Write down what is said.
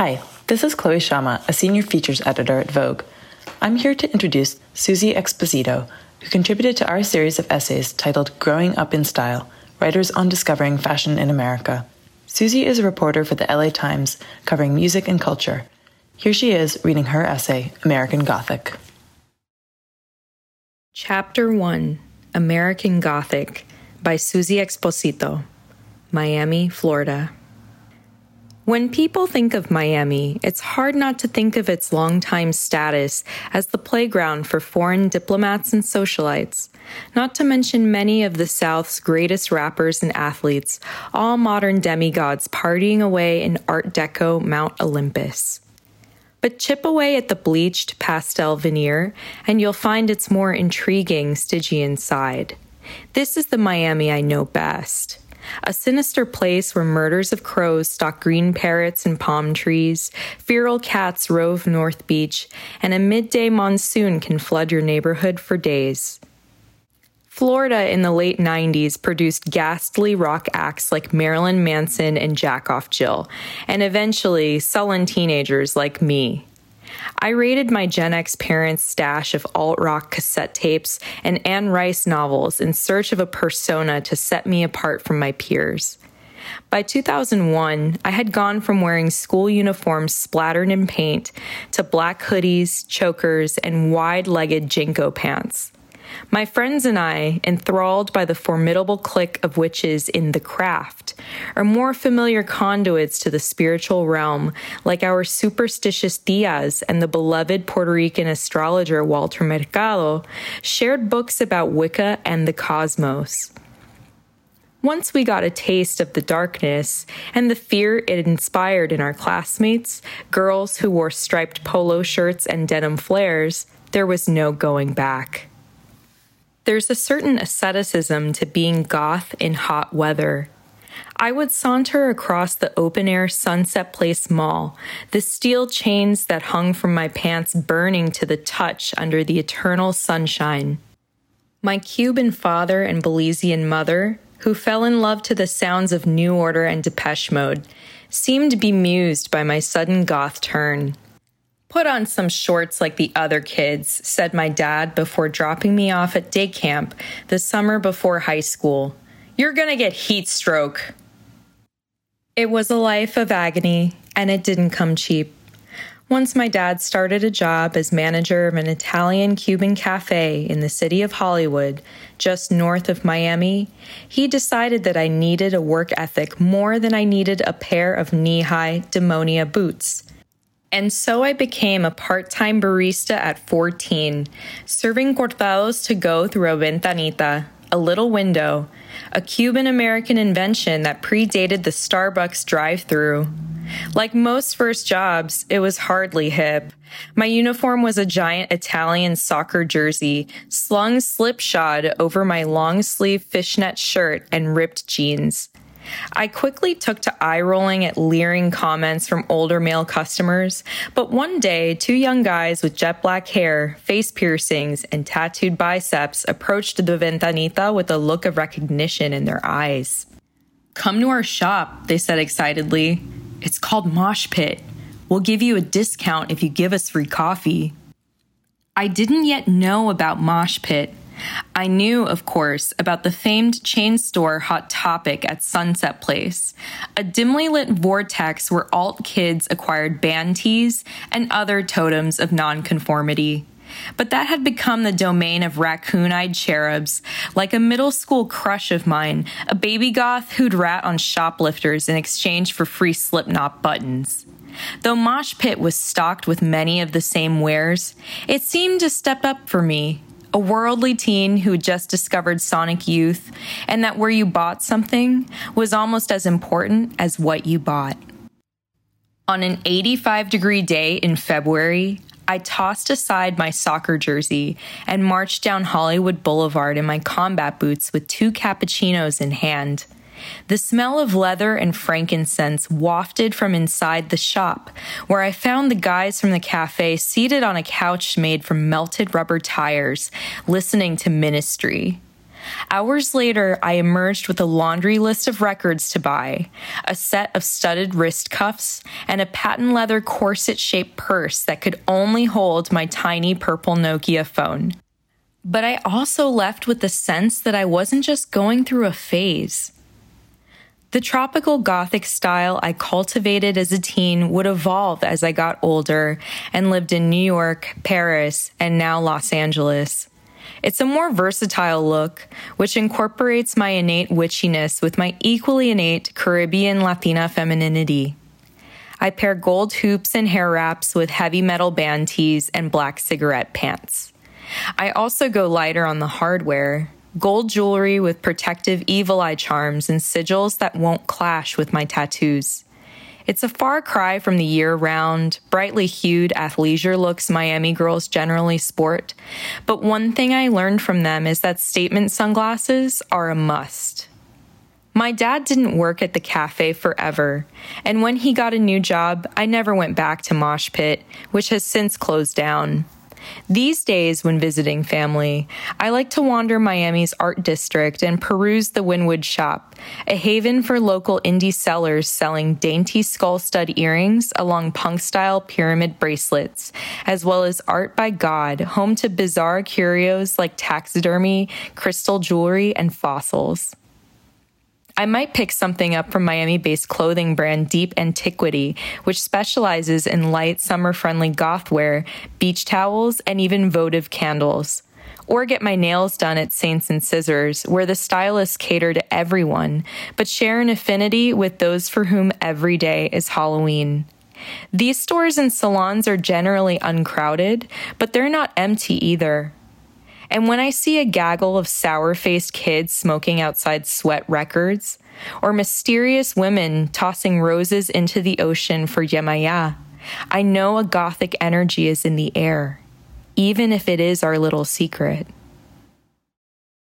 Hi, this is Chloe Schama, a senior features editor at Vogue. I'm here to introduce Suzy Exposito, who contributed to our series of essays titled Growing Up in Style Writers on Discovering Fashion in America. Suzy is a reporter for the LA Times covering music and culture. Here she is reading her essay, American Gothic. Chapter 1 American Gothic by Suzy Exposito, Miami, Florida. When people think of Miami, it's hard not to think of its longtime status as the playground for foreign diplomats and socialites, not to mention many of the South's greatest rappers and athletes, all modern demigods partying away in Art Deco Mount Olympus. But chip away at the bleached pastel veneer, and you'll find its more intriguing Stygian side. This is the Miami I know best a sinister place where murders of crows stalk green parrots and palm trees, feral cats rove North Beach, and a midday monsoon can flood your neighborhood for days. Florida in the late 90s produced ghastly rock acts like Marilyn Manson and Jack Off Jill, and eventually sullen teenagers like me. I raided my Gen X parents' stash of alt rock cassette tapes and Anne Rice novels in search of a persona to set me apart from my peers. By 2001, I had gone from wearing school uniforms splattered in paint to black hoodies, chokers, and wide legged JNCO pants. My friends and I, enthralled by the formidable clique of witches in The Craft, are more familiar conduits to the spiritual realm, like our superstitious tias and the beloved Puerto Rican astrologer Walter Mercado, shared books about Wicca and the cosmos. Once we got a taste of the darkness and the fear it inspired in our classmates, girls who wore striped polo shirts and denim flares, there was no going back. There's a certain asceticism to being goth in hot weather. I would saunter across the open air Sunset Place Mall, the steel chains that hung from my pants burning to the touch under the eternal sunshine. My Cuban father and Belizean mother, who fell in love to the sounds of New Order and Depeche Mode, seemed bemused by my sudden goth turn. Put on some shorts like the other kids, said my dad before dropping me off at day camp the summer before high school. You're gonna get heat stroke. It was a life of agony, and it didn't come cheap. Once my dad started a job as manager of an Italian Cuban cafe in the city of Hollywood, just north of Miami, he decided that I needed a work ethic more than I needed a pair of knee high demonia boots. And so I became a part time barista at 14, serving cortados to go through a ventanita, a little window, a Cuban American invention that predated the Starbucks drive through. Like most first jobs, it was hardly hip. My uniform was a giant Italian soccer jersey, slung slipshod over my long sleeve fishnet shirt and ripped jeans. I quickly took to eye rolling at leering comments from older male customers, but one day, two young guys with jet black hair, face piercings, and tattooed biceps approached the ventanita with a look of recognition in their eyes. Come to our shop, they said excitedly. It's called Mosh Pit. We'll give you a discount if you give us free coffee. I didn't yet know about Mosh Pit, I knew, of course, about the famed chain store Hot Topic at Sunset Place, a dimly lit vortex where alt kids acquired band tees and other totems of nonconformity. But that had become the domain of raccoon eyed cherubs, like a middle school crush of mine, a baby goth who'd rat on shoplifters in exchange for free slipknot buttons. Though Mosh Pit was stocked with many of the same wares, it seemed to step up for me a worldly teen who had just discovered Sonic Youth, and that where you bought something was almost as important as what you bought. On an 85 degree day in February, I tossed aside my soccer jersey and marched down Hollywood Boulevard in my combat boots with two cappuccinos in hand. The smell of leather and frankincense wafted from inside the shop, where I found the guys from the cafe seated on a couch made from melted rubber tires, listening to ministry. Hours later, I emerged with a laundry list of records to buy, a set of studded wrist cuffs, and a patent leather corset shaped purse that could only hold my tiny purple Nokia phone. But I also left with the sense that I wasn't just going through a phase. The tropical Gothic style I cultivated as a teen would evolve as I got older and lived in New York, Paris, and now Los Angeles. It's a more versatile look, which incorporates my innate witchiness with my equally innate Caribbean Latina femininity. I pair gold hoops and hair wraps with heavy metal band tees and black cigarette pants. I also go lighter on the hardware, gold jewelry with protective evil eye charms and sigils that won't clash with my tattoos. It's a far cry from the year round, brightly hued athleisure looks Miami girls generally sport, but one thing I learned from them is that statement sunglasses are a must. My dad didn't work at the cafe forever, and when he got a new job, I never went back to Mosh Pit, which has since closed down. These days, when visiting family, I like to wander Miami's art district and peruse the Wynwood shop, a haven for local indie sellers selling dainty skull stud earrings along punk style pyramid bracelets, as well as art by God, home to bizarre curios like taxidermy, crystal jewelry, and fossils. I might pick something up from Miami based clothing brand Deep Antiquity, which specializes in light, summer friendly goth wear, beach towels, and even votive candles. Or get my nails done at Saints and Scissors, where the stylists cater to everyone, but share an affinity with those for whom every day is Halloween. These stores and salons are generally uncrowded, but they're not empty either. And when I see a gaggle of sour faced kids smoking outside sweat records, or mysterious women tossing roses into the ocean for Yemaya, I know a gothic energy is in the air, even if it is our little secret.